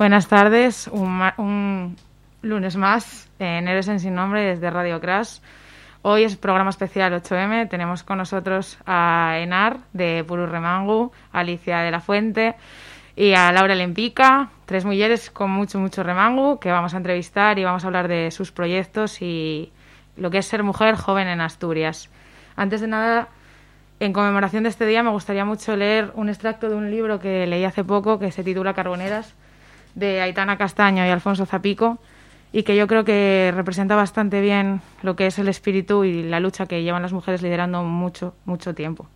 Buenas tardes, un, lunes más en Eres en Sin Nombre desde Radio Crash. Hoy es programa especial 8M. Tenemos con nosotros a Enar de Puru Remangu, Alicia de la Fuente y a Laura Lempica, tres mujeres con mucho, mucho remangu que vamos a entrevistar y vamos a hablar de sus proyectos y lo que es ser mujer joven en Asturias. Antes de nada, en conmemoración de este día me gustaría mucho leer un extracto de un libro que leí hace poco que se titula Carboneras de Aitana Castaño y Alfonso Zapico y que yo creo que representa bastante bien lo que es el espíritu y la lucha que llevan las mujeres liderando mucho, mucho tiempo.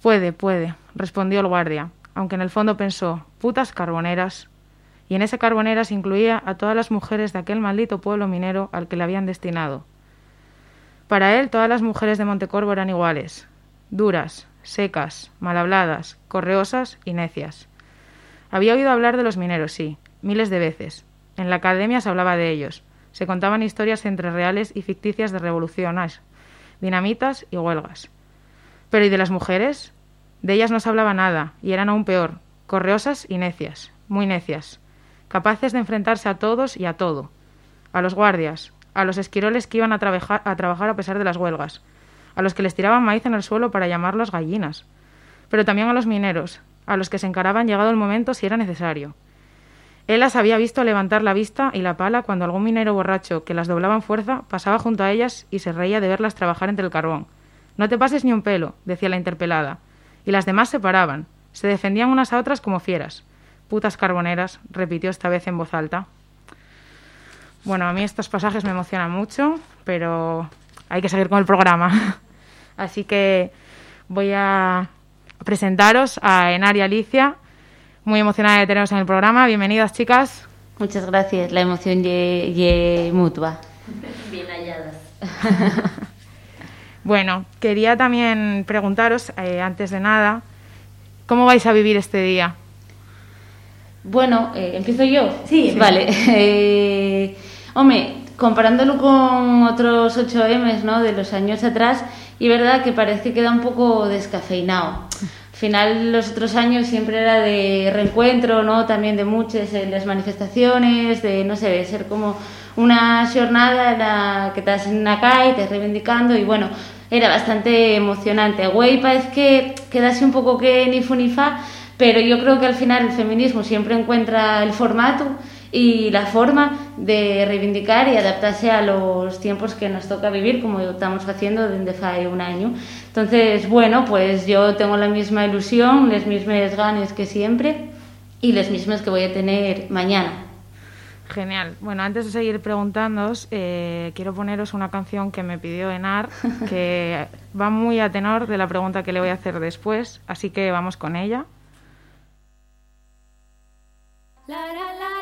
Puede, puede, respondió el guardia, aunque en el fondo pensó, putas carboneras. Y en ese carboneras incluía a todas las mujeres de aquel maldito pueblo minero al que le habían destinado. Para él todas las mujeres de Montecorvo eran iguales, duras, secas, mal habladas, correosas y necias. Había oído hablar de los mineros, sí, miles de veces. En la academia se hablaba de ellos. Se contaban historias entre reales y ficticias de revoluciones, dinamitas y huelgas. Pero ¿y de las mujeres? De ellas no se hablaba nada, y eran aún peor, correosas y necias, muy necias, capaces de enfrentarse a todos y a todo, a los guardias, a los esquiroles que iban a, trabajar a trabajar a pesar de las huelgas, a los que les tiraban maíz en el suelo para llamarlos gallinas, pero también a los mineros, a los que se encaraban llegado el momento si era necesario. Él las había visto levantar la vista y la pala cuando algún minero borracho que las doblaba en fuerza pasaba junto a ellas y se reía de verlas trabajar entre el carbón. No te pases ni un pelo, decía la interpelada. Y las demás se paraban, se defendían unas a otras como fieras. Putas carboneras, repitió esta vez en voz alta. Bueno, a mí estos pasajes me emocionan mucho, pero hay que seguir con el programa. Así que voy a presentaros a Enar y Alicia. Muy emocionada de teneros en el programa. Bienvenidas, chicas. Muchas gracias. La emoción es mutua. Bien halladas. bueno, quería también preguntaros, eh, antes de nada, ¿cómo vais a vivir este día? Bueno, eh, ¿empiezo yo? Sí, vale. Eh, hombre, comparándolo con otros 8M ¿no? de los años atrás, y verdad que parece que queda un poco descafeinado. Al final, los otros años siempre era de reencuentro, ¿no? También de muchas en las manifestaciones, de, no sé, de ser como una jornada en la que estás en una calle, te reivindicando y bueno, era bastante emocionante. Güey, parece que quedase un poco que ni fu ni fa, pero yo creo que al final el feminismo siempre encuentra el formato y la forma de reivindicar y adaptarse a los tiempos que nos toca vivir, como estamos haciendo desde hace un año. Entonces, bueno, pues yo tengo la misma ilusión, las mismas ganas que siempre y las mismas que voy a tener mañana. Genial. Bueno, antes de seguir preguntándoos, eh, quiero poneros una canción que me pidió Enar, que va muy a tenor de la pregunta que le voy a hacer después, así que vamos con ella. La, la la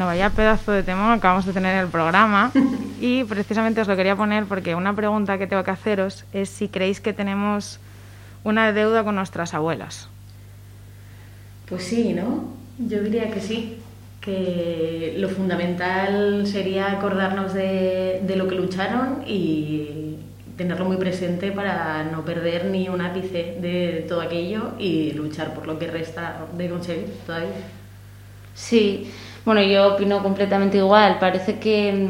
Bueno, vaya pedazo de tema acabamos de tener en el programa y precisamente os lo quería poner porque una pregunta que tengo que haceros es si creéis que tenemos una deuda con nuestras abuelas. Pues sí, ¿no? Yo diría que sí. que lo fundamental sería acordarnos de, de lo que lucharon y tenerlo muy presente para no perder ni un ápice de todo aquello y luchar por lo que resta de conseguir todavía. Sí, bueno, yo opino completamente igual. Parece que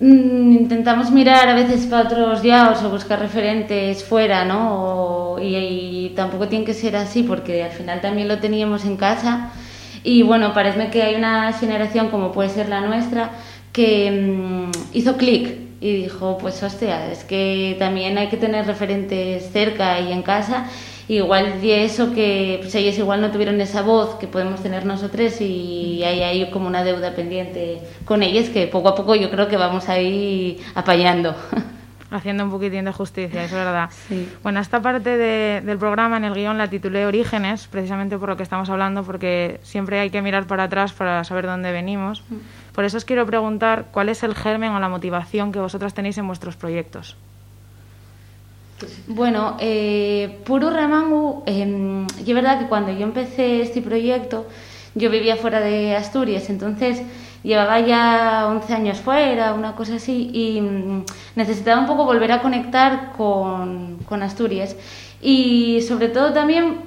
mm, intentamos mirar a veces para otros yaos o buscar referentes fuera, ¿no? y, y, tampoco tiene que ser así porque al final también lo teníamos en casa. Y bueno, parece que hay una generación como puede ser la nuestra que mm, hizo clic y dijo, pues hostia, es que también hay que tener referentes cerca y en casa igual de eso que pues ellos igual no tuvieron esa voz que podemos tener nosotros y hay ahí como una deuda pendiente con ellas que poco a poco yo creo que vamos a ir apañando. Haciendo un poquitín de justicia, es verdad. Bueno, esta parte del programa en el guion la titulé Orígenes, precisamente por lo que estamos hablando, porque siempre hay que mirar para atrás para saber dónde venimos. Mm. Por eso os quiero preguntar cuál es el germen o la motivación que vosotras tenéis en vuestros proyectos. Bueno, eh, Puro Remangu, eh, es verdad que cuando yo empecé este proyecto, yo vivía fuera de Asturias, entonces llevaba ya 11 años fuera, una cosa así, y mm, necesitaba un poco volver a conectar con, Asturias. Y sobre todo también,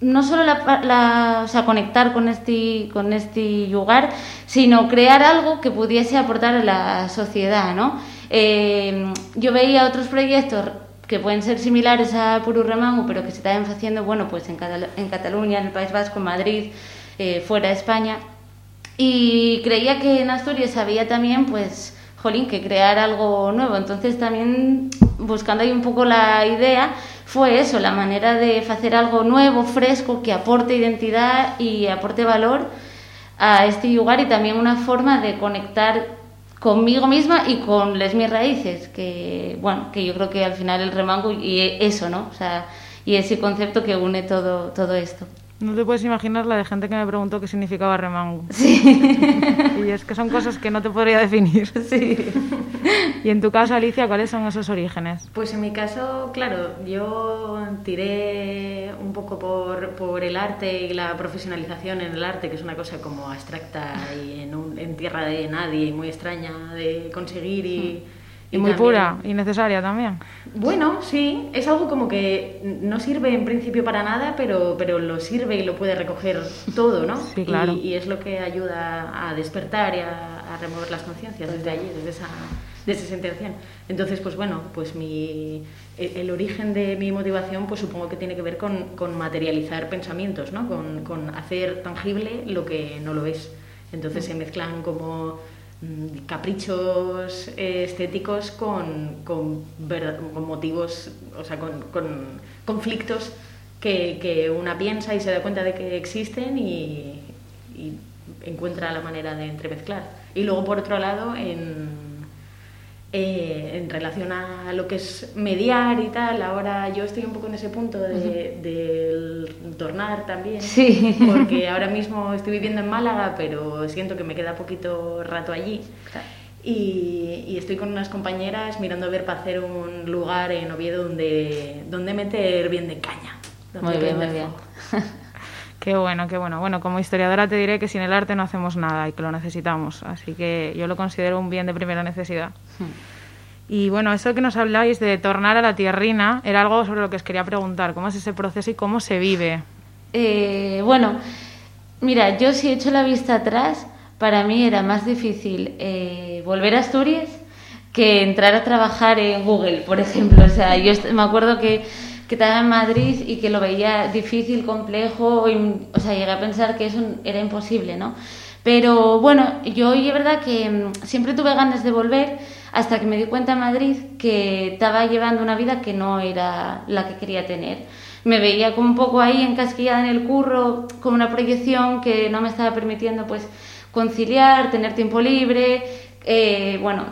no solo la, o sea, conectar con este, con este lugar, sino crear algo que pudiese aportar a la sociedad, ¿no? Eh, yo veía otros proyectos que pueden ser similares a Pururremangu, pero que se están haciendo, bueno, pues en, en Cataluña, en el País Vasco, en Madrid, eh, fuera de España. Y creía que en Asturias había también, pues, jolín, que crear algo nuevo. Entonces también, buscando ahí un poco la idea, fue eso, la manera de hacer algo nuevo, fresco, que aporte identidad y aporte valor a este lugar y también una forma de conectar conmigo misma y con las mis raíces, que bueno, que yo creo que al final el remango y eso, ¿no? O sea, y ese concepto que une todo, todo esto. No te puedes imaginar la de gente que me preguntó qué significaba remango. Sí. Y es que son cosas que no te podría definir. Sí. Y en tu caso, Alicia, ¿cuáles son esos orígenes? Pues en mi caso, claro, yo tiré un poco por, por el arte y la profesionalización en el arte, que es una cosa como abstracta y en, un, en tierra de nadie y muy extraña de conseguir y... Hmm. Y, muy pura y necesaria también. Bueno, sí, es algo como que no sirve en principio para nada, pero, pero lo sirve y lo puede recoger todo, ¿no? Sí, claro. Y, es lo que ayuda a despertar y a, remover las conciencias desde allí, desde esa, desde esa intención. Entonces, pues bueno, pues mi, el, origen de mi motivación pues supongo que tiene que ver con, con materializar pensamientos, ¿no? Con, con hacer tangible lo que no lo es. Entonces se mezclan como caprichos eh, estéticos con, con, con, motivos, o sea, con, con conflictos que, que, una piensa y se da cuenta de que existen y, y encuentra la manera de entremezclar. Y luego, por otro lado, en eh, en relación a lo que es mediar y tal, ahora yo estoy un poco en ese punto de, tornar también, porque ahora mismo estoy viviendo en Málaga, pero siento que me queda poquito rato allí. Y, estoy con unas compañeras mirando a ver para hacer un lugar en Oviedo donde, donde meter bien de caña. Muy bien, muy bien. Qué bueno, qué bueno. Bueno, como historiadora te diré que sin el arte no hacemos nada y que lo necesitamos. Así que yo lo considero un bien de primera necesidad. Hmm. Y bueno, eso que nos habláis de tornar a la tierrina era algo sobre lo que os quería preguntar. ¿Cómo es ese proceso y cómo se vive? Eh, bueno, mira, yo si he hecho la vista atrás, para mí era más difícil eh, volver a Asturias que entrar a trabajar en Google, por ejemplo. O sea, yo me acuerdo que que estaba en Madrid y que lo veía difícil, complejo, o sea, llegué a pensar que eso era imposible, ¿no? Pero bueno, yo es verdad que mm, siempre tuve ganas de volver hasta que me di cuenta en Madrid que estaba llevando una vida que no era la que quería tener. Me veía como un poco ahí encasquillada en el curro, con una proyección que no me estaba permitiendo pues conciliar, tener tiempo libre, eh, bueno,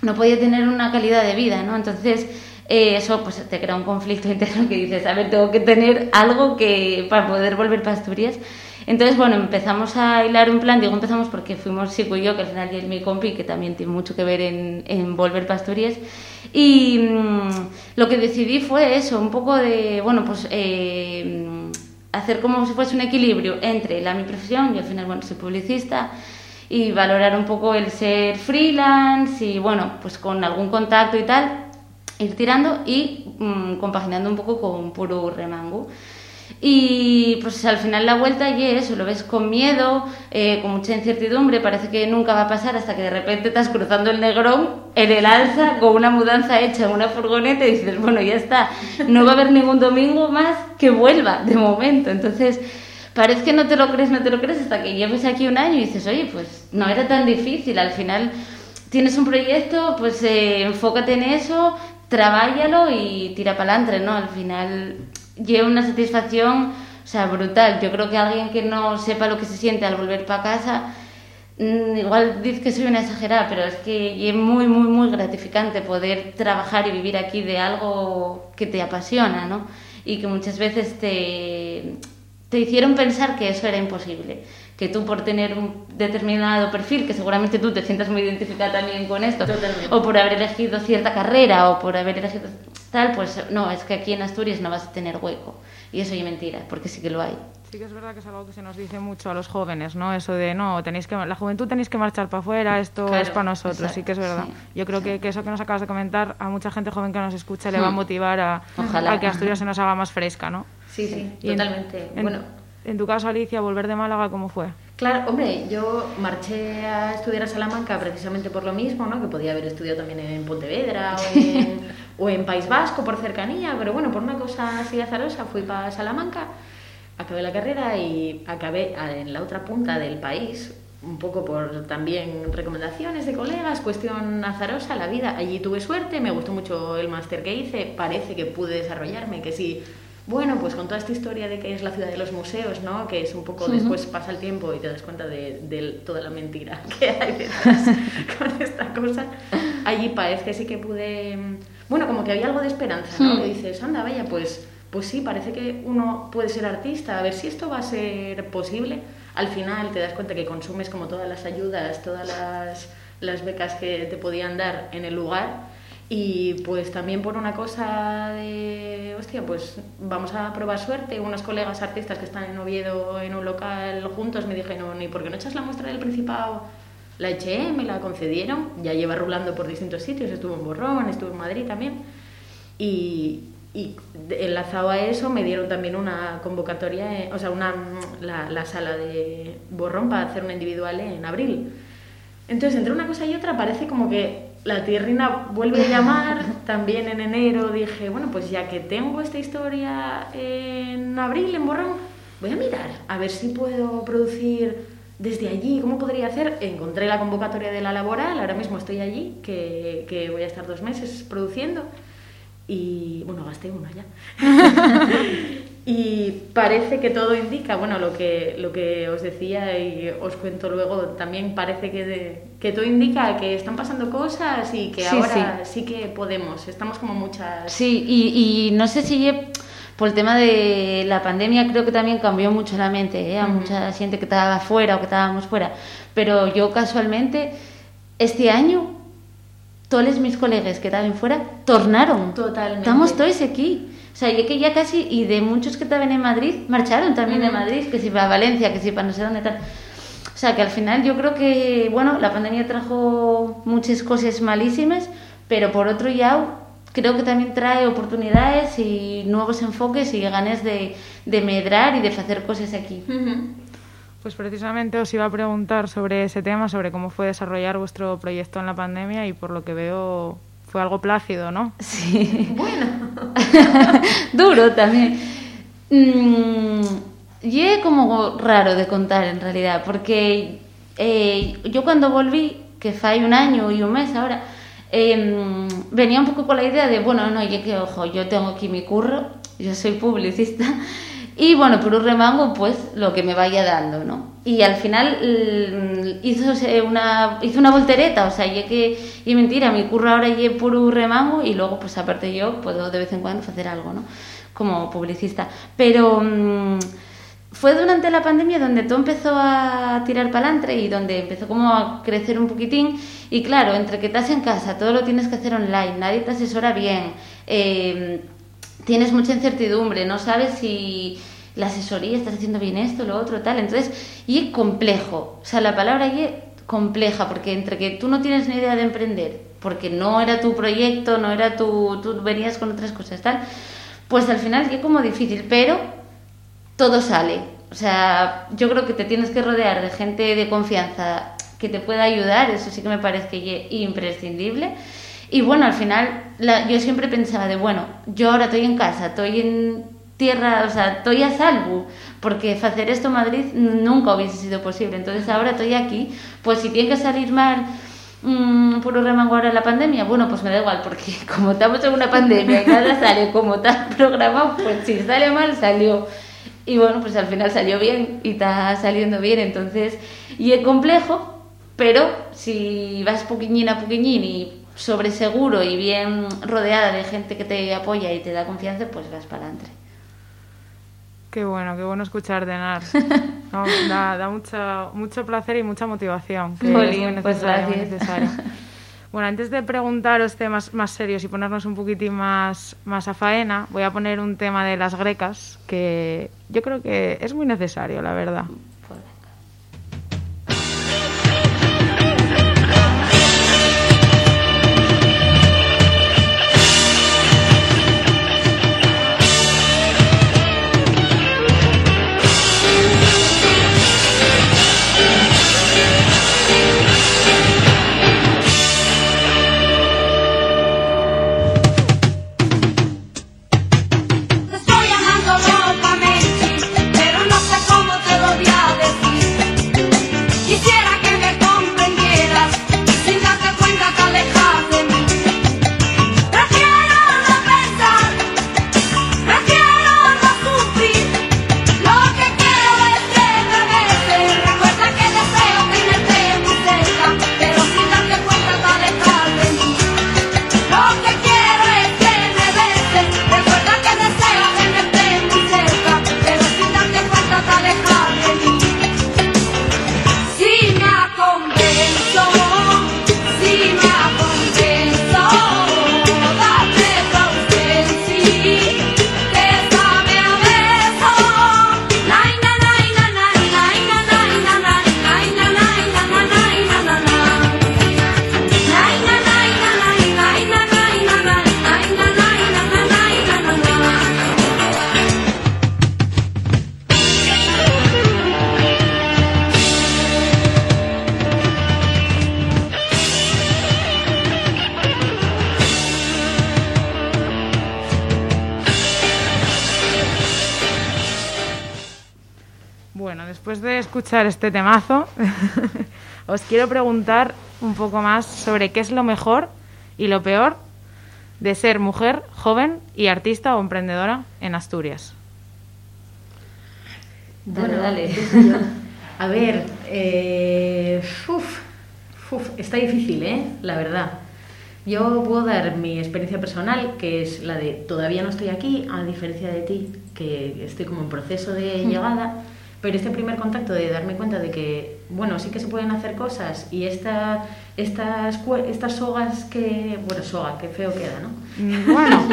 no podía tener una calidad de vida, ¿no? Entonces eh, eso pues te crea un conflicto interno que dices, a ver, tengo que tener algo que para poder volver para Asturias. Entonces, bueno, empezamos a hilar un plan, digo empezamos porque fuimos Sico y yo, que al final es mi compi, que también tiene mucho que ver en, en volver para Asturias. Y mm, lo que decidí fue eso, un poco de, bueno, pues... Eh, hacer como si fuese un equilibrio entre la mi profesión, y al final, bueno, soy publicista, y valorar un poco el ser freelance y, bueno, pues con algún contacto y tal, ir tirando y mm, compaginando un poco con puro remango. Y pues al final la vuelta y eso, lo ves con miedo, eh, con mucha incertidumbre, parece que nunca va a pasar hasta que de repente estás cruzando el Negrón en el alza con una mudanza hecha en una furgoneta y dices, bueno, ya está, no va a haber ningún domingo más que vuelva de momento. Entonces, parece que no te lo crees, no te lo crees hasta que lleves aquí un año y dices, oye, pues no era tan difícil, al final tienes un proyecto, pues eh, enfócate en eso, trabáyalo y tira para adelante, ¿no? Al final lleva una satisfacción, o sea, brutal. Yo creo que alguien que no sepa lo que se siente al volver para casa, mm, igual dice que soy una exagerada, pero es que es muy, muy, muy gratificante poder trabajar y vivir aquí de algo que te apasiona, ¿no? Y que muchas veces te, te hicieron pensar que eso era imposible que tú por tener un determinado perfil, que seguramente tú te sientas muy identificada también con esto, o por haber elegido cierta carrera, o por haber elegido tal, pues no, es que aquí en Asturias no vas a tener hueco. Y eso es mentira, porque sí que lo hay. Sí que es verdad que es algo que se nos dice mucho a los jóvenes, ¿no? Eso de, no, tenéis que, la juventud tenéis que marchar para afuera, esto es para nosotros, sí que es verdad. Yo creo que, que, eso que nos acabas de comentar, a mucha gente joven que nos escucha le va a hmm. motivar a, a que Asturias se nos haga más fresca, ¿no? Sí, sí, totalmente. bueno en tu caso, Alicia, volver de Málaga, ¿cómo fue? Claro, hombre, yo marché a estudiar a Salamanca precisamente por lo mismo, ¿no? Que podía haber estudiado también en Pontevedra o en, País Vasco por cercanía, pero bueno, por una cosa así azarosa fui para Salamanca, acabé la carrera y acabé en la otra punta del país, un poco por también recomendaciones de colegas, cuestión azarosa, la vida. Allí tuve suerte, me gustó mucho el máster que hice, parece que pude desarrollarme, que sí bueno, pues con toda esta historia de que es la ciudad de los museos, ¿no? Que es un poco, después pasa el tiempo y te das cuenta de, toda la mentira que hay detrás con esta cosa. Allí parece que sí que pude, bueno, como que había algo de esperanza, ¿no? Que dices, anda, vaya, pues, pues sí, parece que uno puede ser artista, a ver si esto va a ser posible. Al final te das cuenta que consumes como todas las ayudas, todas las, las becas que te podían dar en el lugar y pues también por una cosa de, hostia, pues vamos a probar suerte. Unos colegas artistas que están en Oviedo en un local juntos me dijeron, ¿y por qué no echas la muestra del Principado? La eché, me la concedieron, ya lleva rulando por distintos sitios, estuvo en Borrón, estuvo en Madrid también. Y, y enlazado a eso me dieron también una convocatoria, o sea, una, la, la sala de Borrón para hacer una individual en abril. Entonces, entre una cosa y otra parece como que la tierrina vuelve a llamar, también en enero dije, bueno, pues ya que tengo esta historia en abril, en Borrón, voy a mirar a ver si puedo producir desde allí, ¿cómo podría hacer? Encontré la convocatoria de la laboral, ahora mismo estoy allí, que, que voy a estar dos meses produciendo y, bueno, gasté uno ya. Y parece que todo indica, bueno, lo que, lo que os decía y os cuento luego, también parece que, que todo indica que están pasando cosas y que ahora sí. que podemos, estamos como muchas... Sí, y, y no sé si por el tema de la pandemia creo que también cambió mucho la mente ¿eh? a mucha gente que estaba fuera o que estábamos fuera, pero yo casualmente este año todos mis colegas que estaban fuera tornaron. Totalmente. Estamos todos aquí. O sea, y que ya casi, y de muchos que estaban en Madrid, marcharon también de Madrid, que si para Valencia, que si para no sé dónde tal. O sea, que al final yo creo que, bueno, la pandemia trajo muchas cosas malísimas, pero por otro lado, creo que también trae oportunidades y nuevos enfoques y ganas de, de medrar y de hacer cosas aquí. Pues precisamente os iba a preguntar sobre ese tema, sobre cómo fue desarrollar vuestro proyecto en la pandemia y por lo que veo fue algo plácido, ¿no? Sí. Bueno. Duro también. Mm, y es como raro de contar en realidad, porque eh, yo cuando volví, que fue un año y un mes ahora, em, venía un poco con la idea de, bueno, no, yo que, ojo, yo tengo aquí mi curro, yo soy publicista, y bueno, por un remango, pues lo que me vaya dando, ¿no? Y al final mm, hizo una, hizo una voltereta, o sea, y que, y mentira, mi curro ahora es por un remango y luego, pues aparte yo puedo de vez en cuando hacer algo, ¿no? Como publicista. Pero mm, fue durante la pandemia donde todo empezó a tirar para adelante y donde empezó como a crecer un poquitín. Y claro, entre que estás en casa, todo lo tienes que hacer online, nadie te asesora bien. Eh, tienes mucha incertidumbre, no sabes si, la asesoría, estás haciendo bien esto, lo otro, tal. Entonces, y es complejo. O sea, la palabra y compleja, porque entre que tú no tienes ni idea de emprender, porque no era tu proyecto, no era tu, tú venías con otras cosas, tal, pues al final es como difícil, pero todo sale. O sea, yo creo que te tienes que rodear de gente de confianza que te pueda ayudar, eso sí que me parece que es imprescindible. Y bueno, al final yo siempre pensaba de, bueno, yo ahora estoy en casa, estoy en tierra, o sea, estoy a salvo, porque hacer esto en Madrid nunca hubiese sido posible. Entonces ahora estoy aquí, pues si tiene que salir mal mmm, por un remango ahora la pandemia, bueno, pues me da igual, porque como estamos en una pandemia y nada sale como está programado, pues si sale mal, salió. Y bueno, pues al final salió bien y está saliendo bien, entonces, y es complejo, pero si vas poquillín a poquillín y sobre seguro y bien rodeada de gente que te apoya y te da confianza, pues vas para adelante. Qué bueno, qué bueno escuchar de Nar. da, da mucho, mucho placer y mucha motivación, que es muy pues necesario, Bueno, antes de preguntaros temas más serios y ponernos un poquitín más, más a faena, voy a poner un tema de las grecas que yo creo que es muy necesario, la verdad. Escuchar este temazo, os quiero preguntar un poco más sobre qué es lo mejor y lo peor de ser mujer, joven y artista o emprendedora en Asturias. Dale, dale. A ver, eh, está difícil, ¿eh? La verdad. Yo puedo dar mi experiencia personal, que es la de todavía no estoy aquí, a diferencia de ti, que estoy como en proceso de llegada. Pero este primer contacto de darme cuenta de que, bueno, sí que se pueden hacer cosas y esta, estas, estas sogas que, bueno, soga, que feo queda, ¿no? Mm, bueno,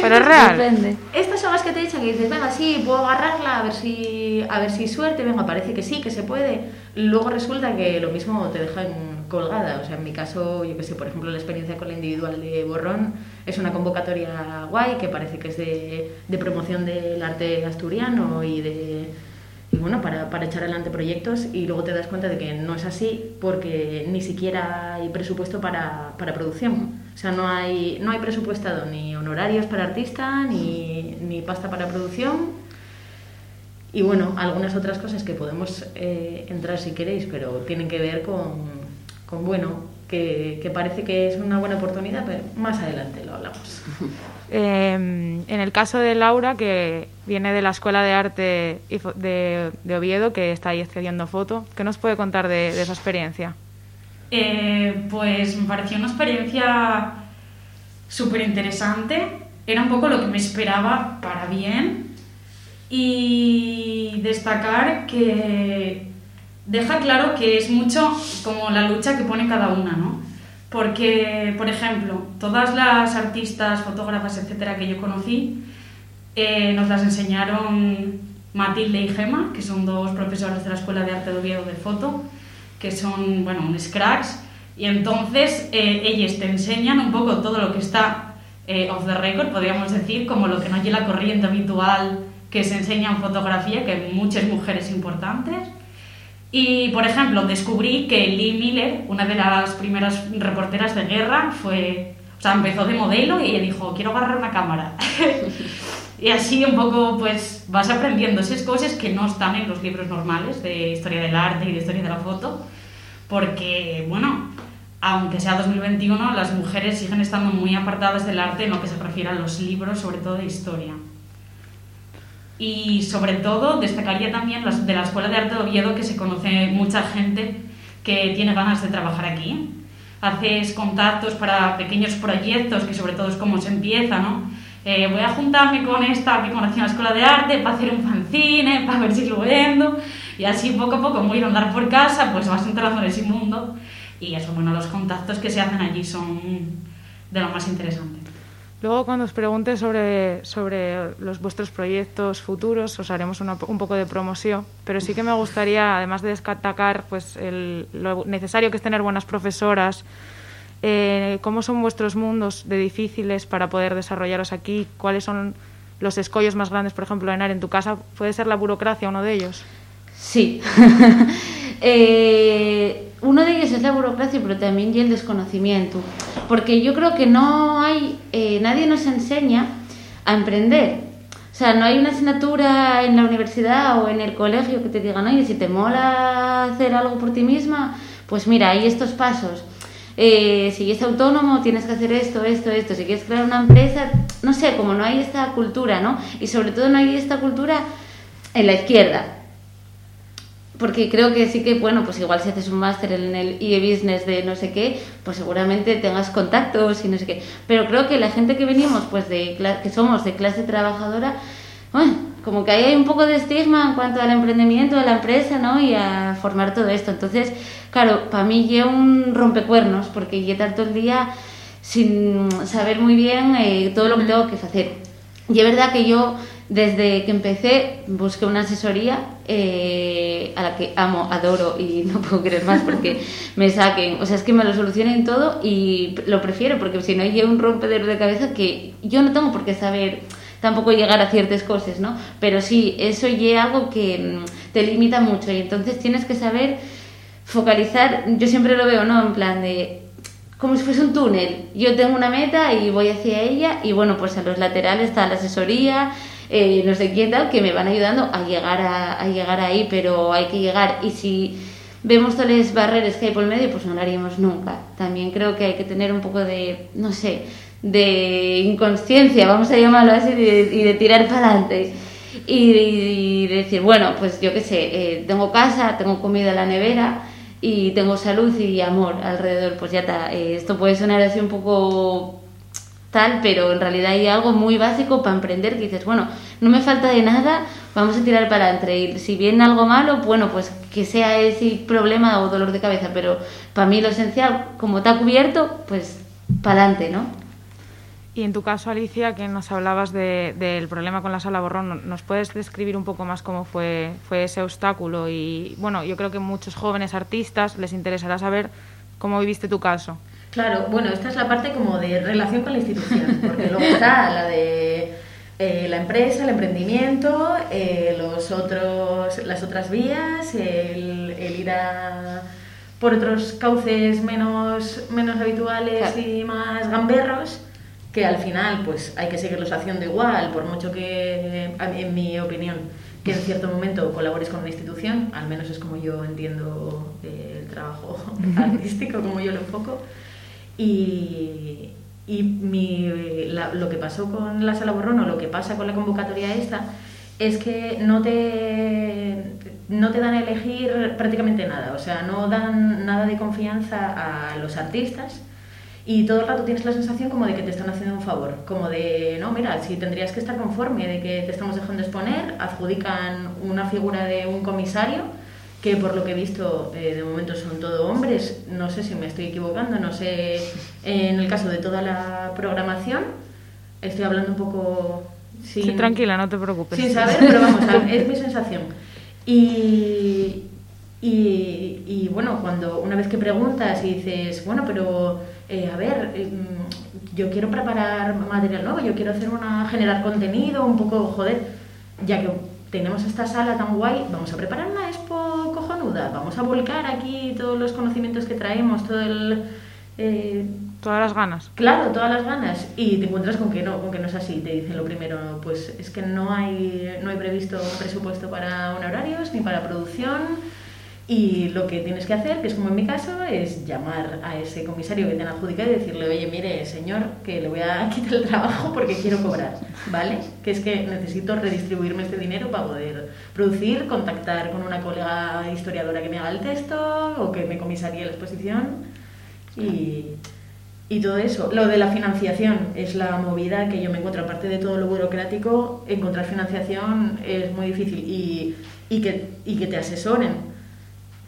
pero es real. Estas sogas que te echan que dices, venga, sí, puedo agarrarla, a ver si, a ver si suerte, venga, parece que sí, que se puede. Luego resulta que lo mismo te dejan colgada. O sea, en mi caso, yo que sé, por ejemplo, la experiencia con la individual de Borrón es una convocatoria guay que parece que es de, de promoción del arte asturiano y de y bueno, para, para, echar adelante proyectos y luego te das cuenta de que no es así porque ni siquiera hay presupuesto para, para producción. O sea, no hay, no hay presupuestado ni honorarios para artista, ni, ni pasta para producción. Y bueno, algunas otras cosas que podemos eh, entrar si queréis, pero tienen que ver con, con bueno, que, que, parece que es una buena oportunidad, pero más adelante lo hablamos. Em, en el caso de Laura, que viene de la Escuela de Arte de, de Oviedo, que está ahí estudiando foto, ¿qué nos puede contar de, esa experiencia? Eh, pues me pareció una experiencia súper interesante. Era un poco lo que me esperaba para bien. Y destacar que deja claro que es mucho como la lucha que pone cada una, ¿no? Porque, por ejemplo, todas las artistas, fotógrafas, etcétera, que yo conocí, eh, nos las enseñaron Matilde y Gema, que son dos profesores de la Escuela de Arte de Oviedo de Foto, que son, bueno, unos cracks. Y entonces eh, ellos te enseñan un poco todo lo que está eh, off the record, podríamos decir, como lo que no hay la corriente habitual que se enseña en fotografía, que hay muchas mujeres importantes. Y, por ejemplo, descubrí que Lee Miller, una de las primeras reporteras de guerra, fue, o sea, empezó de modelo y dijo, quiero agarrar una cámara. y así un poco, pues, vas aprendiendo esas cosas que no están en los libros normales de historia del arte y de historia de la foto, porque, bueno, aunque sea 2021, las mujeres siguen estando muy apartadas del arte en lo que se refiere a los libros, sobre todo de historia. Y sobre todo destacaría también de la Escuela de Arte de Oviedo que se conoce mucha gente que tiene ganas de trabajar aquí. Haces contactos para pequeños proyectos, que sobre todo es como se empieza, ¿no? Eh, voy a juntarme con esta que conocí en la Escuela de Arte para hacer un fanzine, para ver si lo vendo. Y así poco a poco, muy a andar por casa, pues vas entrando en ese mundo. Y eso, bueno, los contactos que se hacen allí son de lo más interesante. Luego, cuando os pregunte sobre, sobre los vuestros proyectos futuros, os haremos un poco de promoción, pero sí que me gustaría, además de destacar pues, el, lo necesario que es tener buenas profesoras, eh, cómo son vuestros mundos de difíciles para poder desarrollaros aquí, cuáles son los escollos más grandes, por ejemplo, Enar, en tu casa, ¿puede ser la burocracia uno de ellos? Sí. eh, uno de ellos es la burocracia, pero también y el desconocimiento. Porque yo creo que no hay, eh, nadie nos enseña a emprender. O sea, no hay una asignatura en la universidad o en el colegio que te digan, oye, si te mola hacer algo por ti misma, pues mira, hay estos pasos. Eh, si eres autónomo, tienes que hacer esto, esto, esto. Si quieres crear una empresa, no sé, como no hay esta cultura, ¿no? Y sobre todo no hay esta cultura en la izquierda porque creo que sí que, bueno, pues igual si haces un máster en el e-business de no sé qué, pues seguramente tengas contactos y no sé qué. Pero creo que la gente que venimos, pues de que somos de clase trabajadora, bueno, como que ahí hay un poco de estigma en cuanto al emprendimiento de la empresa, ¿no? Y a formar todo esto. Entonces, claro, para mí llevo un rompecuernos, porque llevo tanto el día sin saber muy bien eh, todo lo que tengo que hacer. Y es verdad que yo desde que empecé busqué una asesoría eh, a la que amo, adoro y no puedo querer más porque me saquen, o sea, es que me lo solucionen todo y lo prefiero porque si no hay un rompedero de cabeza que yo no tengo por qué saber tampoco llegar a ciertas cosas, ¿no? Pero sí, eso ya algo que mm, te limita mucho y entonces tienes que saber focalizar, yo siempre lo veo, ¿no? En plan de como si fuese un túnel. Yo tengo una meta y voy hacia ella y bueno, pues a los laterales está la asesoría, eh, no sé quién tal, que me van ayudando a llegar, a, llegar ahí, pero hay que llegar. Y si vemos todas las barreras que hay por el medio, pues no lo haríamos nunca. También creo que hay que tener un poco de, no sé, de inconsciencia, vamos a llamarlo así, y de, tirar para adelante. Y, decir, bueno, pues yo qué sé, eh, tengo casa, tengo comida en la nevera y tengo salud y amor alrededor, pues ya está. Eh, esto puede sonar así un poco tal, pero en realidad hay algo muy básico para emprender que dices, bueno, no me falta de nada, vamos a tirar para adelante. Si viene algo malo, bueno, pues que sea ese problema o dolor de cabeza, pero para mí lo esencial, como está cubierto, pues para adelante, ¿no? Y en tu caso, Alicia, que nos hablabas del problema con la sala borrón, ¿nos puedes describir un poco más cómo fue, fue ese obstáculo? Y bueno, yo creo que muchos jóvenes artistas les interesará saber cómo viviste tu caso. Claro, bueno, esta es la parte como de relación con la institución, porque luego está la de eh, la empresa, el emprendimiento, eh, los otros, las otras vías, el, ir a por otros cauces menos, menos habituales y más gamberros, que al final pues hay que seguirlos haciendo igual, por mucho que, en mi opinión, que en cierto momento colabores con una institución, al menos es como yo entiendo el trabajo artístico, como yo lo enfoco. Y, y mi, lo que pasó con la sala borrón o lo que pasa con la convocatoria esta es que no te, no te dan a elegir prácticamente nada, o sea, no dan nada de confianza a los artistas y todo el rato tienes la sensación como de que te están haciendo un favor, como de, no, mira, si tendrías que estar conforme de que te estamos dejando exponer, adjudican una figura de un comisario que por lo que he visto eh, de momento son todo hombres, no sé si me estoy equivocando, no sé en el caso de toda la programación, estoy hablando un poco Sí, tranquila, no te preocupes. Sin saber, pero vamos, es mi sensación. Y, y, y, bueno, cuando una vez que preguntas y dices, bueno, pero eh, a ver, mm, yo quiero preparar material nuevo, yo quiero hacer una, generar contenido, un poco, joder, ya que tenemos esta sala tan guay, vamos a preparar una vamos a volcar aquí todos los conocimientos que traemos, todo el... Eh, todas las ganas. Claro, todas las ganas. Y te encuentras con que no, con que no es así. Te dicen lo primero, pues es que no hay, no hay previsto presupuesto para honorarios ni para producción y lo que tienes que hacer, que es como en mi caso, es llamar a ese comisario que te han adjudicado y decirle, oye, mire, señor, que le voy a quitar el trabajo porque quiero cobrar, ¿vale? Que es que necesito redistribuirme este dinero para poder producir, contactar con una colega historiadora que me haga el texto o que me comisaría la exposición y, y todo eso. Lo de la financiación es la movida que yo me encuentro, aparte de todo lo burocrático, encontrar financiación es muy difícil y, y, que, y que te asesoren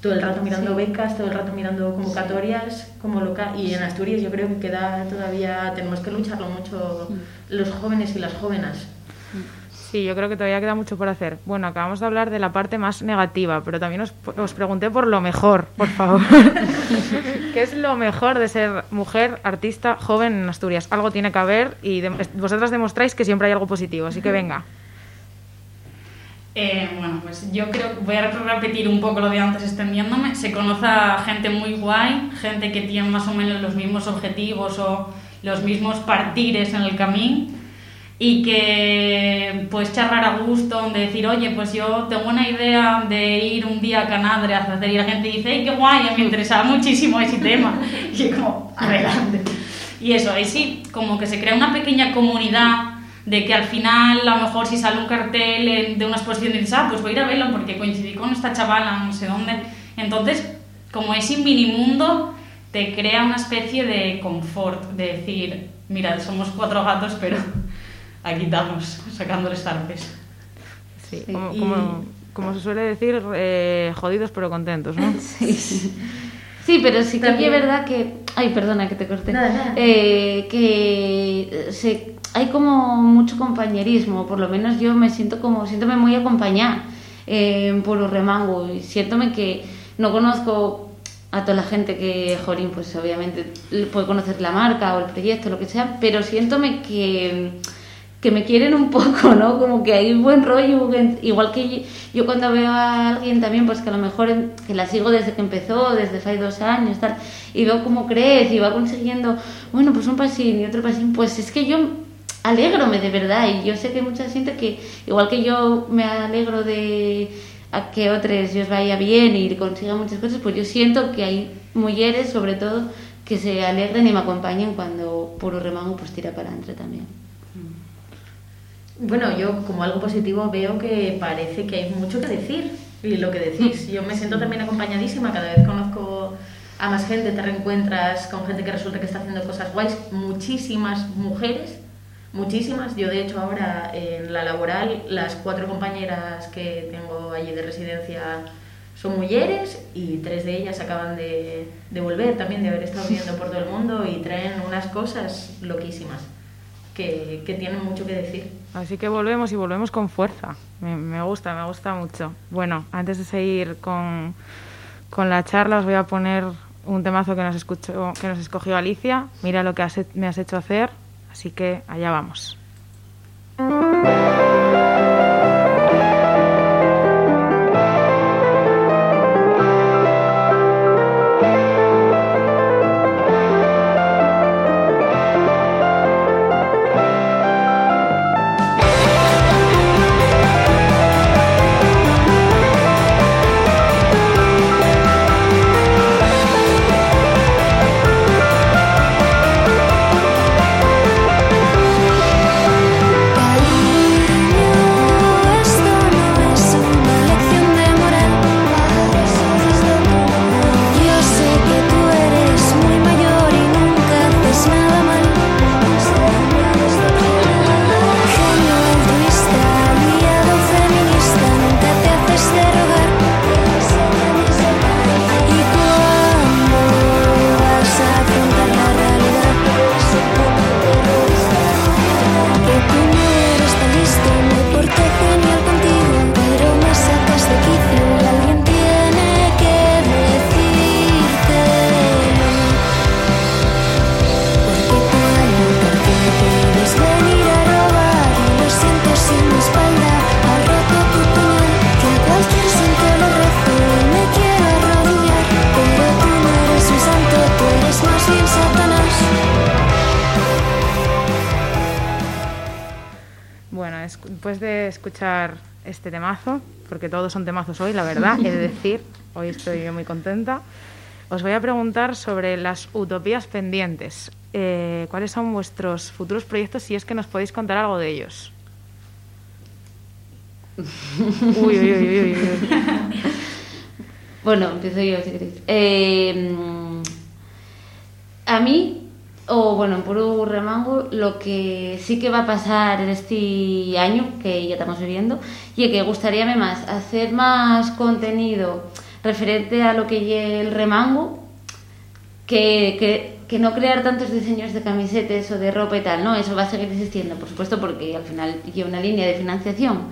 todo el rato mirando becas, todo el rato mirando convocatorias como local. Y en Asturias yo creo que queda todavía, tenemos que lucharlo mucho los jóvenes y las jóvenes. Sí, yo creo que todavía queda mucho por hacer. Bueno, acabamos de hablar de la parte más negativa, pero también os, os pregunté por lo mejor, por favor. ¿Qué es lo mejor de ser mujer, artista, joven en Asturias? Algo tiene que haber y vosotras demostráis que siempre hay algo positivo, así que venga. Eh, bueno, pues yo creo que voy a repetir un poco lo de antes extendiéndome. Se conoce a gente muy guay, gente que tiene más o menos los mismos objetivos o los mismos partires en el camino y que pues charlar a gusto, de decir, oye, pues yo tengo una idea de ir un día a Canadre a hacer y la gente dice, ¡ay, qué guay! Me interesaba muchísimo ese tema. Y yo como, adelante. Y eso, ahí sí, como que se crea una pequeña comunidad de que al final a lo mejor si sale un cartel de una exposición y dices, ah, pues voy a ir a verlo porque coincidí con esta chavala, no sé dónde. Entonces, como es un mini mundo, te crea una especie de confort, de decir, mira, somos cuatro gatos, pero aquí estamos, sacando estarpes. Sí, como, como, se suele decir, eh, jodidos pero contentos, ¿no? sí, sí. Sí, pero sí que es verdad que... Ay, perdona que te corté. Eh, que se hay como mucho compañerismo, por lo menos yo me siento como, siéntome muy acompañada eh, por un remango y siéntome que no conozco a toda la gente que, Jorín, pues obviamente puede conocer la marca o el proyecto, lo que sea, pero siéntome que, que me quieren un poco, ¿no? Como que hay buen rollo, igual que yo, cuando veo a alguien también, pues que a lo mejor que la sigo desde que empezó, desde hace dos años, tal, y veo cómo crece y va consiguiendo, bueno, pues un pasín y otro pasín, pues es que yo alegrome de verdad y yo sé que mucha gente que igual que yo me alegro de a que otros os vaya bien y consigan muchas cosas, pues yo siento que hay mujeres sobre todo que se alegren y me acompañen cuando puro remango pues tira para adelante también. Bueno, yo como algo positivo veo que parece que hay mucho que decir y lo que decís. Yo me siento también acompañadísima, cada vez conozco a más gente, te reencuentras con gente que resulta que está haciendo cosas guays, muchísimas mujeres Muchísimas. Yo, de hecho, ahora en la laboral, las cuatro compañeras que tengo allí de residencia son mujeres y tres de ellas acaban de, volver también, de haber estado viviendo por todo el mundo y traen unas cosas loquísimas que, que tienen mucho que decir. Así que volvemos y volvemos con fuerza. Me, gusta, me gusta mucho. Bueno, antes de seguir con, con la charla, os voy a poner un temazo que nos, escuchó, que nos escogió Alicia. Mira lo que me has hecho hacer Así que allá vamos. Escuchar este temazo, porque todos son temazos hoy, la verdad, de decir, hoy estoy muy contenta, os voy a preguntar sobre las utopías pendientes. Eh, ¿Cuáles son vuestros futuros proyectos si es que nos podéis contar algo de ellos? uy, uy, uy, uy, bueno, empiezo yo, si queréis. Eh, a mí, o bueno, en puro remango, lo que sí que va a pasar este año que ya estamos viviendo, y que gustaría más hacer más contenido referente a lo que es el remango, que, que, que, no crear tantos diseños de camisetas o de ropa y tal, ¿no? Eso va a seguir existiendo, por supuesto, porque al final lleva una línea de financiación.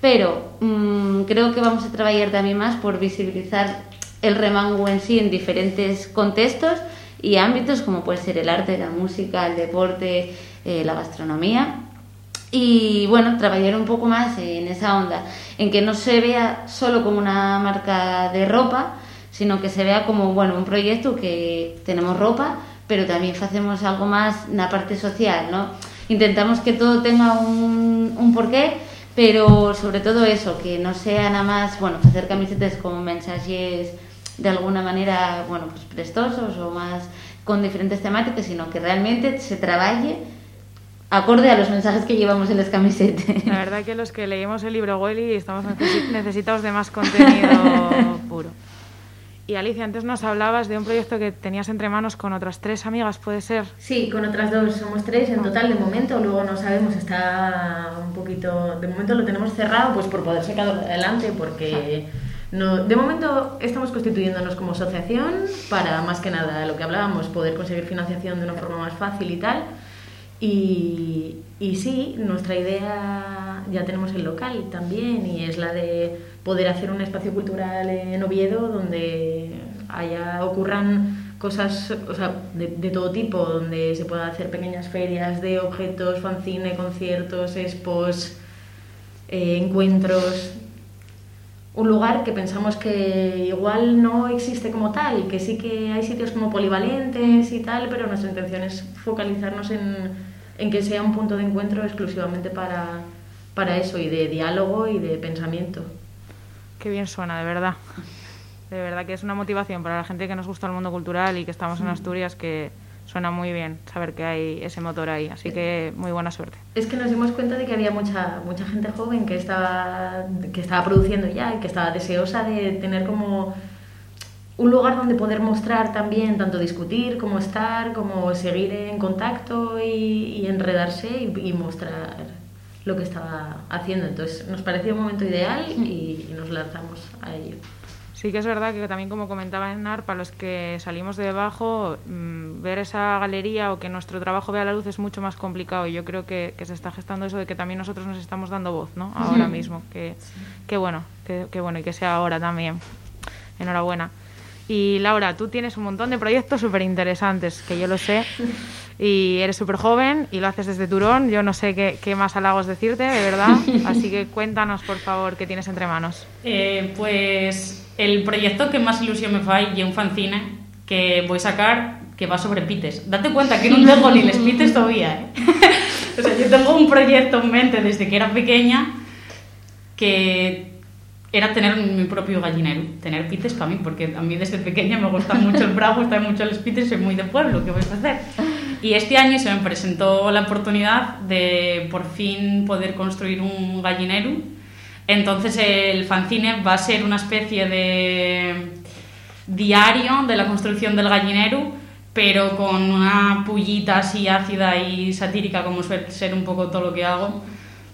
Pero mmm, creo que vamos a trabajar también más por visibilizar el remango en sí en diferentes contextos y ámbitos como puede ser el arte, la música, el deporte, eh, la gastronomía. Y bueno, trabajar un poco más en esa onda, en que no se vea solo como una marca de ropa, sino que se vea como bueno, un proyecto que tenemos ropa, pero también hacemos algo más en la parte social, ¿no? Intentamos que todo tenga un, un porqué, pero sobre todo eso, que no sea nada más, bueno, hacer camisetas con mensajes de alguna manera, bueno, pues prestosos o más con diferentes temáticas, sino que realmente se trabaje acorde a los mensajes que llevamos en las camisetas. La verdad que los que leímos el libro Welly estamos necesitados de más contenido puro. Y Alicia, antes nos hablabas de un proyecto que tenías entre manos con otras tres amigas, ¿puede ser? Sí, con otras dos, somos tres en total de momento, luego no sabemos, está un poquito, de momento lo tenemos cerrado pues por poder sacarlo adelante, porque no, de momento estamos constituyéndonos como asociación para más que nada lo que hablábamos, poder conseguir financiación de una forma más fácil y tal. Y, y sí, nuestra idea, ya tenemos el local también y es la de poder hacer un espacio cultural en Oviedo donde haya, ocurran cosas o sea, de, todo tipo, donde se puedan hacer pequeñas ferias de objetos, fanzine, conciertos, expos, eh, encuentros. Un lugar que pensamos que igual no existe como tal, que sí que hay sitios como polivalentes y tal, pero nuestra intención es focalizarnos en, en que sea un punto de encuentro exclusivamente para, para eso, y de diálogo y de pensamiento. Qué bien suena, de verdad. De verdad que es una motivación para la gente que nos gusta el mundo cultural y que estamos en Asturias que suena muy bien saber que hay ese motor ahí. Así que muy buena suerte. Es que nos dimos cuenta de que había mucha, mucha gente joven que estaba, que estaba produciendo ya y que estaba deseosa de tener como un lugar donde poder mostrar también, tanto discutir como estar, como seguir en contacto y, y enredarse y, y mostrar lo que estaba haciendo. Entonces nos pareció un momento ideal y, y, nos lanzamos a ello. Sí que es verdad que también como comentaba Enar, para los que salimos de debajo, mmm, ver esa galería o que nuestro trabajo vea la luz es mucho más complicado y yo creo que, que, se está gestando eso de que también nosotros nos estamos dando voz, ¿no? Ahora mismo, que, sí. que bueno, que, que bueno y que sea ahora también. Enhorabuena. Y Laura, tú tienes un montón de proyectos súper interesantes, que yo lo sé, y eres súper joven y lo haces desde Turón. Yo no sé qué, qué, más halagos decirte, de verdad. Así que cuéntanos, por favor, qué tienes entre manos. Eh, pues el proyecto que más ilusión me fai y un fanzine que voy a sacar que va sobre pites. Date cuenta que no tengo ni les pites todavía, ¿eh? o sea, yo tengo un proyecto en mente desde que era pequeña que era tener mi propio gallinero, tener pites para mí, porque a mí desde pequeña me gusta mucho el bravo, está mucho los pites, soy muy de pueblo, ¿qué voy a hacer? Y este año se me presentó la oportunidad de por fin poder construir un gallinero. Entonces el fanzine va a ser una especie de diario de la construcción del gallinero, pero con una pullita así ácida y satírica como suele ser un poco todo lo que hago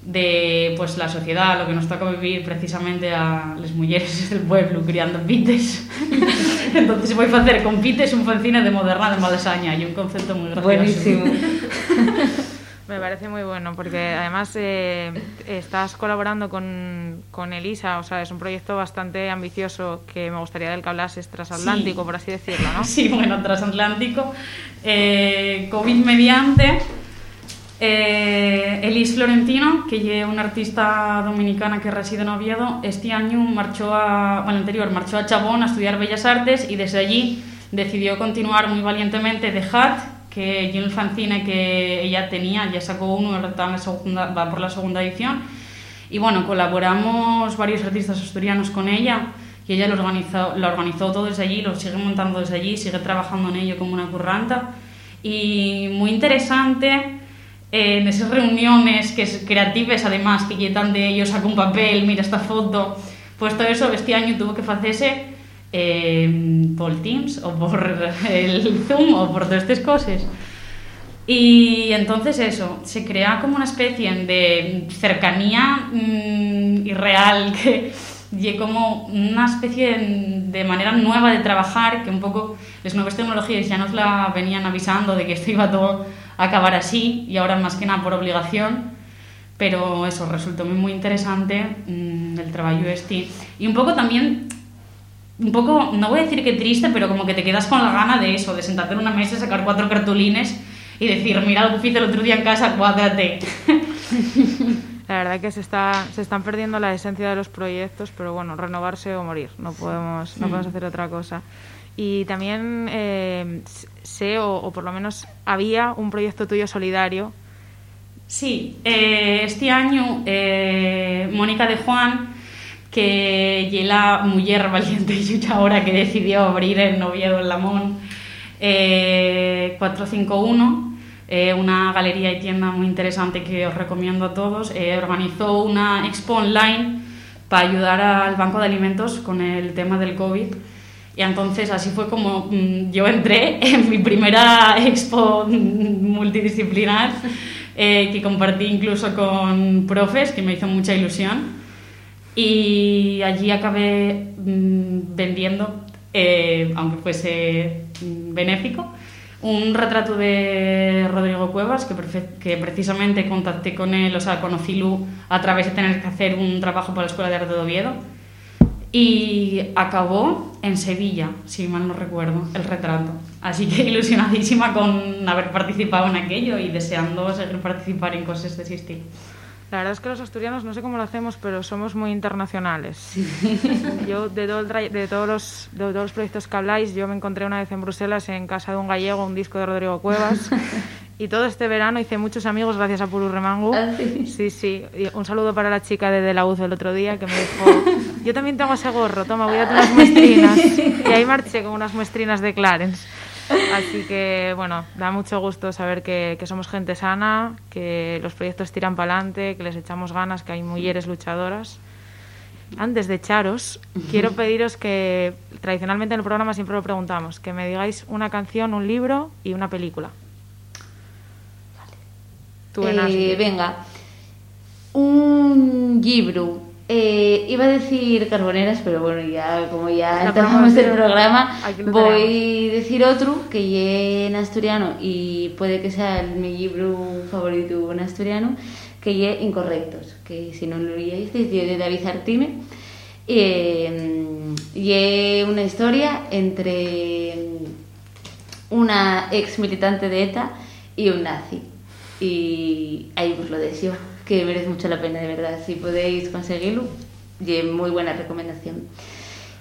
de pues la sociedad, lo que nos toca vivir precisamente a las mujeres del pueblo criando pites. Entonces voy a hacer con pites un fanzine de moderna de malasaña y un concepto muy gracioso. Buenísimo. Me parece muy bueno porque además eh, estás colaborando con, con, Elisa, o sea, es un proyecto bastante ambicioso que me gustaría del que hablases transatlántico, sí. por así decirlo, ¿no? Sí, bueno, transatlántico. Eh, COVID mediante eh, Elis Florentino, que es una artista dominicana que reside en Oviedo, este año marchó a, bueno, anterior marchó a Chabón a estudiar Bellas Artes y desde allí decidió continuar muy valientemente The Hat, que es un fanzine que ella tenía, ya sacó uno, está en la va por la segunda edición, Y bueno, colaboramos varios artistas asturianos con ella y ella lo organizó, lo organizó todo desde allí, lo sigue montando desde allí, sigue trabajando en ello como una curranta. Y muy interesante en esas reuniones que es creativas además, que quitan de ellos, saca un papel, mira esta foto, pues todo eso este año tuvo que hacerse eh, por Teams o por el Zoom o por todas estas cosas. Y entonces eso, se crea como una especie de cercanía mm, irreal que y como una especie de manera nueva de trabajar que un poco las nuevas tecnologías ya nos la venían avisando de que esto iba todo a acabar así y ahora más que nada por obligación pero eso resultó muy interesante mmm, el trabajo este y un poco también un poco, no voy a decir que triste, pero como que te quedas con la gana de eso, de sentarte en una mesa, sacar cuatro cartulines y decir, mira lo que hice el otro día en casa, cuádrate. La verdad que se, está, se están perdiendo la esencia de los proyectos, pero bueno, renovarse o morir, no podemos, no podemos hacer otra cosa. Y también eh, sé, o, o, por lo menos había, un proyecto tuyo solidario. Sí, eh, este año eh, Mónica de Juan, que es la mujer valiente y ahora que decidió abrir el Noviedo en Lamón, 451, eh, una galería y tienda muy interesante que os recomiendo a todos. Eh, organizó una expo online para ayudar al Banco de Alimentos con el tema del COVID. Y entonces así fue como mmm, yo entré en mi primera expo multidisciplinar, eh, que compartí incluso con profes, que me hizo mucha ilusión. Y allí acabé mmm, vendiendo, aunque fuese mmm, benéfico, un retrato de Rodrigo Cuevas, que, que, precisamente contacté con él, o sea, conocí Lu a través de tener que hacer un trabajo para la Escuela de Arte de Oviedo. Y acabó en Sevilla, si mal no recuerdo, el retrato. Así que ilusionadísima con haber participado en aquello y deseando seguir participar en cosas de ese estilo. La verdad es que los asturianos, no sé cómo lo hacemos, pero somos muy internacionales. Sí. Yo, de, todo de, todos los, de todos los proyectos que habláis, yo me encontré una vez en Bruselas, en casa de un gallego, un disco de Rodrigo Cuevas. y todo este verano hice muchos amigos gracias a Puru Remangu. ¿Ah, sí? sí, sí. Y un saludo para la chica de, de la UZ el otro día que me dijo, yo también tengo ese gorro, toma, voy a unas muestrinas. Y ahí marché con unas muestrinas de Clarence. Así que, bueno, da mucho gusto saber que, que somos gente sana, que los proyectos tiran para adelante, que les echamos ganas, que hay mujeres luchadoras. Antes de echaros, quiero pediros que, tradicionalmente en el programa siempre lo preguntamos, que me digáis una canción, un libro y una película. Vale. Tú, eh, venga, un libro eh, iba a decir carboneras, pero bueno, ya como ya estamos en el programa, voy a decir otro que es en asturiano y puede que sea mi libro favorito en asturiano, que es Incorrectos, que si no lo leíais, de David Artime. Eh, y una historia entre una ex militante de ETA y un nazi. Y ahí os lo deseo que merece mucho la pena, de verdad. Si podéis conseguirlo, y muy buena recomendación.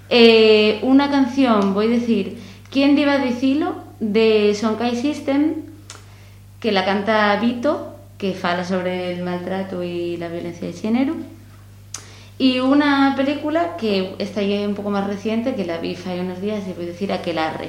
Eh, una canción, voy a decir, ¿Quién iba a decirlo? de Sonkai System, que la canta Vito, que fala sobre el maltrato y la violencia de género. Y una película que está ya un poco más reciente, que la vi hace unos días, y voy a decir Aquelarre,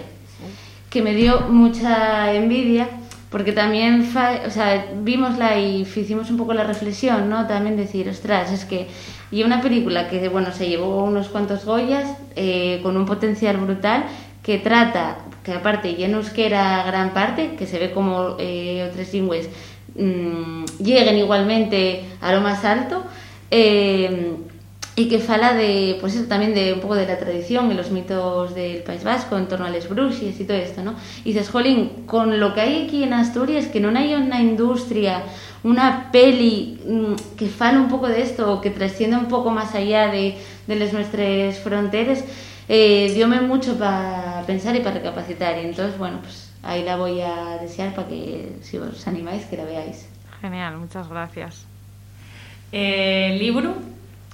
que me dio mucha envidia porque también o sea, vimosla y hicimos un poco la reflexión, ¿no? También decir, ostras, es que y una película que bueno se llevó unos cuantos Goyas eh, con un potencial brutal que trata que aparte ya que era gran parte que se ve como eh, otras lingües mmm, lleguen igualmente a lo más alto eh, y que fala de, pues eso, también de un poco de la tradición y los mitos del País Vasco en torno a las bruxias y todo esto, ¿no? Y dices, jolín, con lo que hay aquí en Asturias, que no hay una industria, una peli mmm, que fala un poco de esto o que trascienda un poco más allá de, de las nuestras fronteras, eh, diome mucho para pensar y para recapacitar. Y entonces, bueno, pues ahí la voy a desear para que, si os animáis, que la veáis. Genial, muchas gracias. Eh, libro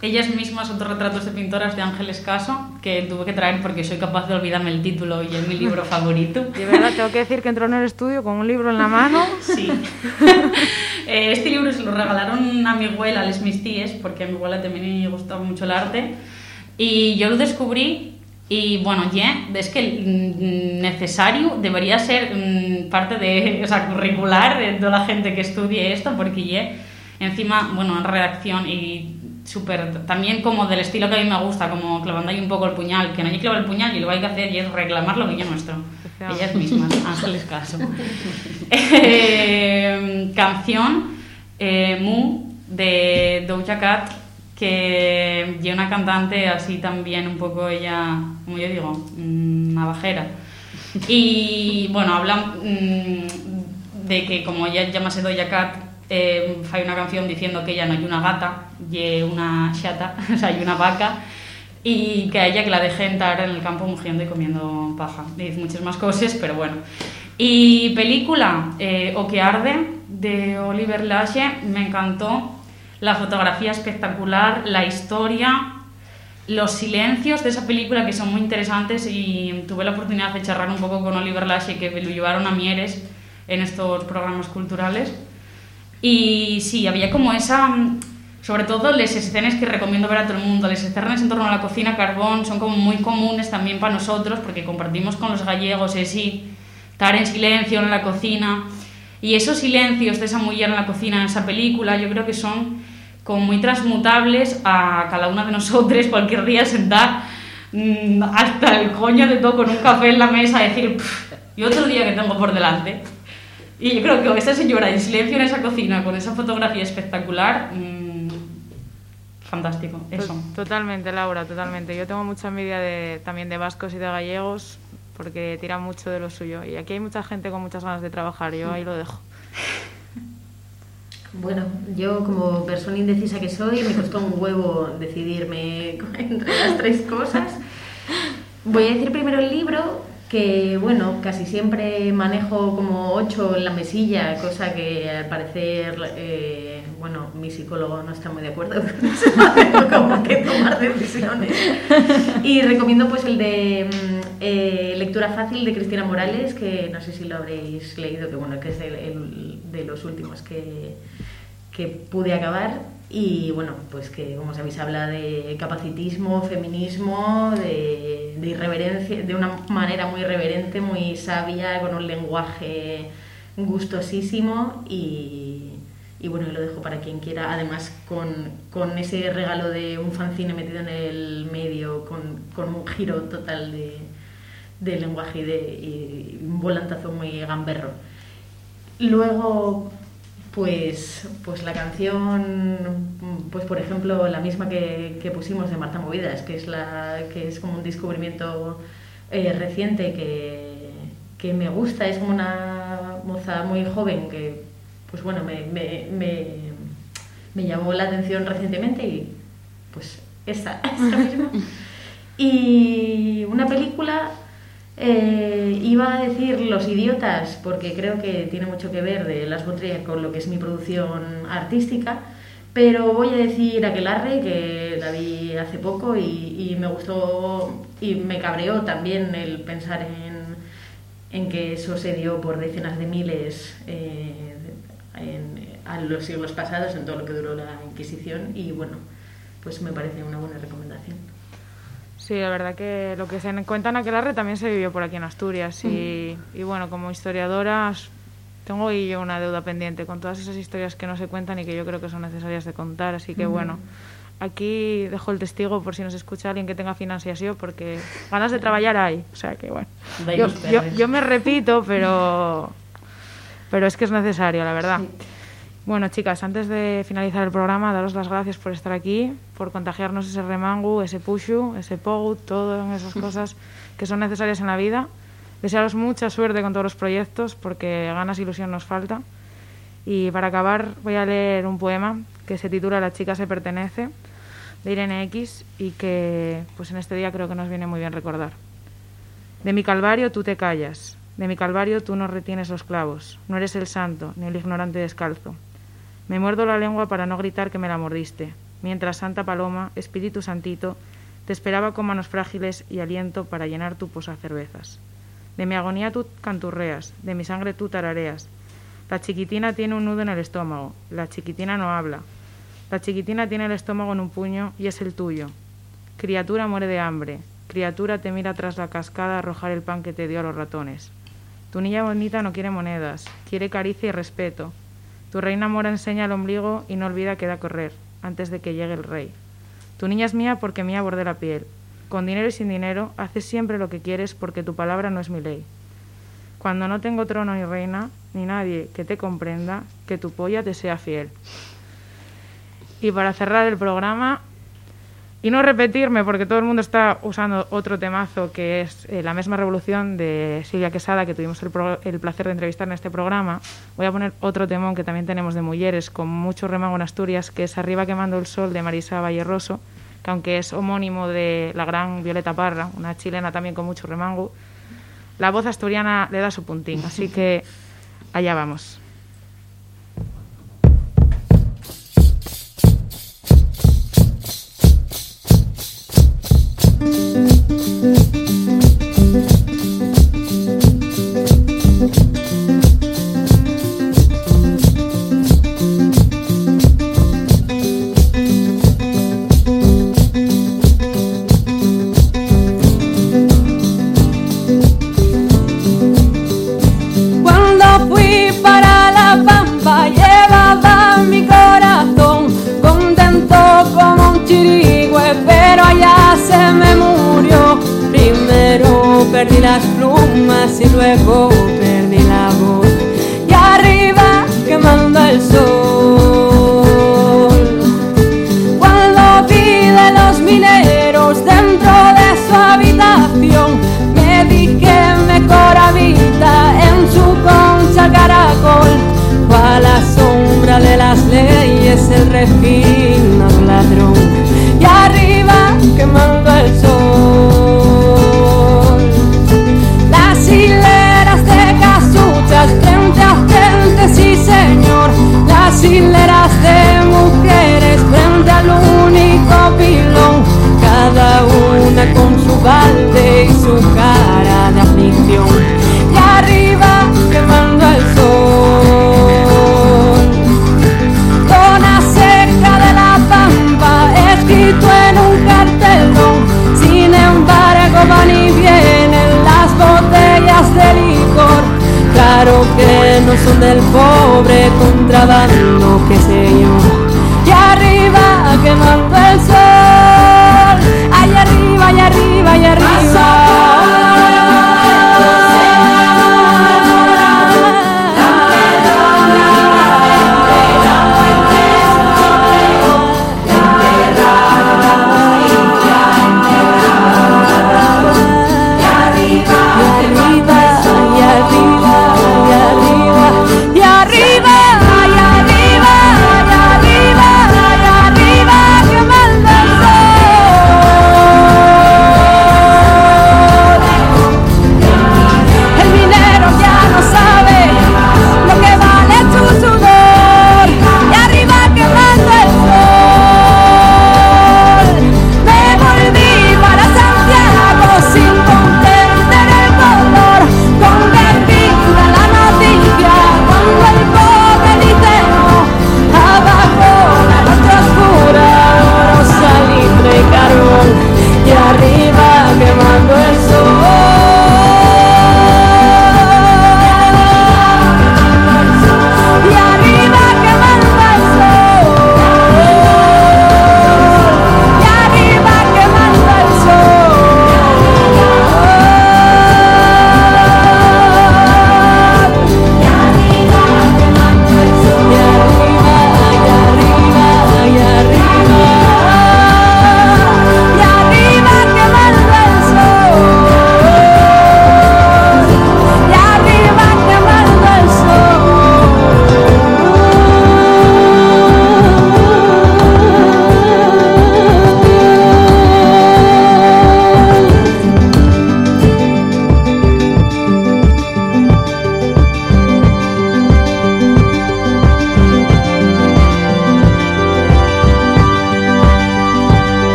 ellas mismas autorretratos de pintoras de Ángeles Caso, que tuve que traer porque soy capaz de olvidarme el título y es mi libro favorito. De verdad, tengo que decir que entró en el estudio con un libro en la mano. Sí. Eh, este libro se lo regalaron a mi abuela, a mis tíes, porque a mi abuela también le gustaba mucho el arte. Y yo lo descubrí y bueno, ya, es que mm, necesario debería ser mm, parte de, o sea, curricular de toda la gente que estudie esto, porque ya, encima, bueno, en redacción y súper, también como del estilo que a mí me gusta, como clavando ahí un poco el puñal, que no hay que clavar el puñal y lo que hay que hacer y es reclamar lo que ya nuestro. Ellas mismas, hazles caso. eh, canción eh, Mu de Doja Cat, que es una cantante así también un poco ella, como yo digo, mm, navajera. Y bueno, habla mm, de que como ella llamase Doja Cat, eh, hay una canción diciendo que ella no hay una gata, y una chata, o sea, hay una vaca, y que a ella que la deje entrar en el campo mugiendo y comiendo paja. Y dice muchas más cosas, pero bueno. Y película, eh, O que arde, de Oliver Lache, me encantó. La fotografía espectacular, la historia, los silencios de esa película que son muy interesantes y tuve la oportunidad de charlar un poco con Oliver Lache que lo llevaron a Mieres en estos programas culturales. Y sí, había como esa sobre todo las escenas que recomiendo ver a todo el mundo, las escenas en torno a la cocina carbón son como muy comunes también para nosotros porque compartimos con los gallegos ese estar en silencio en la cocina. Y esos silencios de esa mujer en la cocina en esa película yo creo que son como muy transmutables a cada una de nosotros cualquier día sentar mmm, hasta el coño de todo con un café en la mesa decir y otro día que tengo por delante y yo creo que esa señora en silencio en esa cocina con esa fotografía espectacular mmm, fantástico, eso. Totalmente, Laura, totalmente. Yo tengo mucha envidia de, también de vascos y de gallegos porque tiran mucho de lo suyo. Y aquí hay mucha gente con muchas ganas de trabajar, yo ahí lo dejo. Bueno, yo como persona indecisa que soy, me costó un huevo decidirme entre las tres cosas. Voy a decir primero el libro, que bueno, casi siempre manejo como ocho en la mesilla, cosa que al parecer, eh, bueno, mi psicólogo no está muy de acuerdo, tengo como que tomar decisiones. Y recomiendo pues el de mm, eh, Lectura Fácil de Cristina Morales, que no sé si lo habréis leído, que bueno, que es el, de los últimos que, que pude acabar y bueno, pues que como sabéis habla de capacitismo, feminismo, de, irreverencia, de una manera muy irreverente, muy sabia, con un lenguaje gustosísimo y, bueno, lo dejo para quien quiera, además con, con, ese regalo de un fanzine metido en el medio, con, con un giro total de, de lenguaje y, de, un volantazo muy gamberro. Luego, pues, pues la canción, pues por ejemplo, la misma que, que pusimos de Marta Movidas, que es, la, que es como un descubrimiento eh, reciente que, que, me gusta, es como una moza muy joven que, pues bueno, me, me, me, me llamó la atención recientemente y pues esta, esta misma. Y una película eh, iba a decir Los Idiotas, porque creo que tiene mucho que ver de Las Botrias con lo que es mi producción artística, pero voy a decir Aquelarre, que la vi hace poco y, me gustó y me cabreó también el pensar en, en que eso se dio por decenas de miles eh, en, a los siglos pasados, en todo lo que duró la Inquisición, y bueno, pues me parece una buena recomendación. Sí, la verdad que lo que se cuenta en Aquelarre también se vivió por aquí en Asturias y, y bueno, como historiadora tengo y yo una deuda pendiente con todas esas historias que no se cuentan y que yo creo que son necesarias de contar, así que bueno, aquí dejo el testigo por si nos escucha alguien que tenga financiación porque ganas de trabajar hay, o sea que bueno, yo, yo, yo, me repito, pero, pero es que es necesario, la verdad. Sí. Bueno, chicas, antes de finalizar el programa, daros las gracias por estar aquí, por contagiarnos ese remangu, ese pushu, ese pogu, todas esas cosas que son necesarias en la vida. Desearos mucha suerte con todos los proyectos, porque ganas e ilusión nos falta. Y para acabar, voy a leer un poema que se titula La chica se pertenece, de Irene X, y que pues en este día creo que nos viene muy bien recordar. De mi calvario tú te callas, de mi calvario tú no retienes los clavos, no eres el santo, ni el ignorante descalzo. Me muerdo la lengua para no gritar que me la mordiste. mientras Santa Paloma, Espíritu Santito, te esperaba con manos frágiles y aliento para llenar tu posa cervezas. De mi agonía tú canturreas, de mi sangre tú tarareas. La chiquitina tiene un nudo en el estómago, la chiquitina no habla. La chiquitina tiene el estómago en un puño y es el tuyo. Criatura muere de hambre, criatura te mira tras la cascada a arrojar el pan que te dio a los ratones. Tu niña bonita no quiere monedas, quiere caricia y respeto. Tu reina mora enseña el ombligo y no olvida que da correr, antes de que llegue el rey. Tu niña es mía porque mía borde la piel, con dinero y sin dinero, haces siempre lo que quieres porque tu palabra no es mi ley. Cuando no tengo trono ni reina, ni nadie que te comprenda, que tu polla te sea fiel. Y para cerrar el programa, y no repetirme, porque todo el mundo está usando otro temazo que es eh, La misma revolución de Silvia Quesada, que tuvimos el, el, placer de entrevistar en este programa. Voy a poner otro temón que también tenemos de mujeres, con mucho remango en Asturias, que es Arriba quemando el sol de Marisa Valle Rosso que aunque es homónimo de la gran Violeta Parra, una chilena también con mucho remango, la voz asturiana le da su puntín. Así que allá vamos. Mm-hmm. Leyes del pobre contrabando que se